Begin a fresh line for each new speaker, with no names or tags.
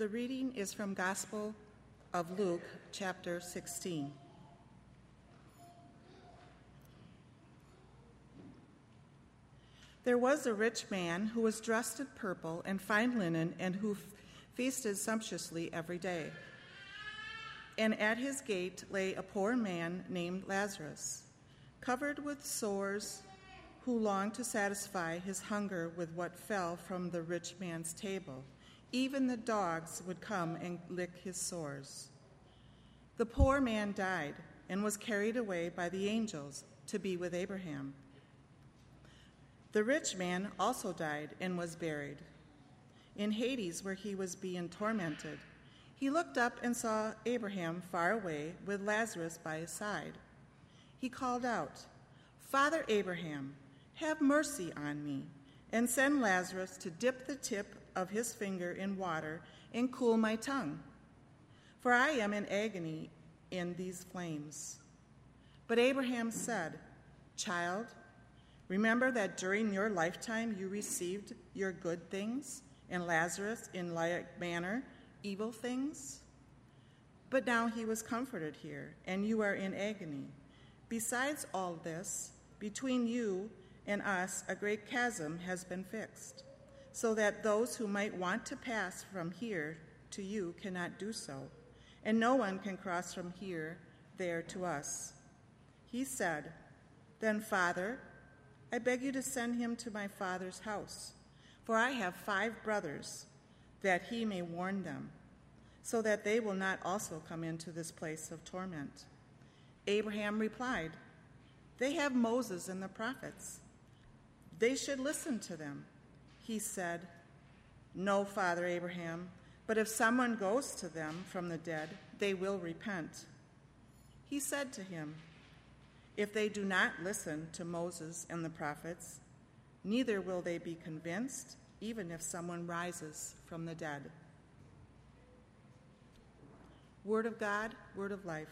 The reading is from Gospel of Luke, chapter 16. There was a rich man who was dressed in purple and fine linen and who feasted sumptuously every day. And at his gate lay a poor man named Lazarus, covered with sores, who longed to satisfy his hunger with what fell from the rich man's table. Even the dogs would come and lick his sores. The poor man died and was carried away by the angels to be with Abraham. The rich man also died and was buried. In Hades, where he was being tormented, he looked up and saw Abraham far away with Lazarus by his side. He called out, Father Abraham, have mercy on me, and send Lazarus to dip the tip of his finger in water and cool my tongue, for I am in agony in these flames. But Abraham said, Child, remember that during your lifetime you received your good things, and Lazarus in like manner evil things? But now he was comforted here, and you are in agony. Besides all this, between you and us a great chasm has been fixed so that those who might want to pass from here to you cannot do so, and no one can cross from here there to us. He said, Then, Father, I beg you to send him to my father's house, for I have five brothers, that he may warn them, so that they will not also come into this place of torment. Abraham replied, They have Moses and the prophets. They should listen to them. He said, No, Father Abraham, but if someone goes to them from the dead, they will repent. He said to him, If they do not listen to Moses and the prophets, neither will they be convinced, even if someone rises from the dead. Word of God, word of life.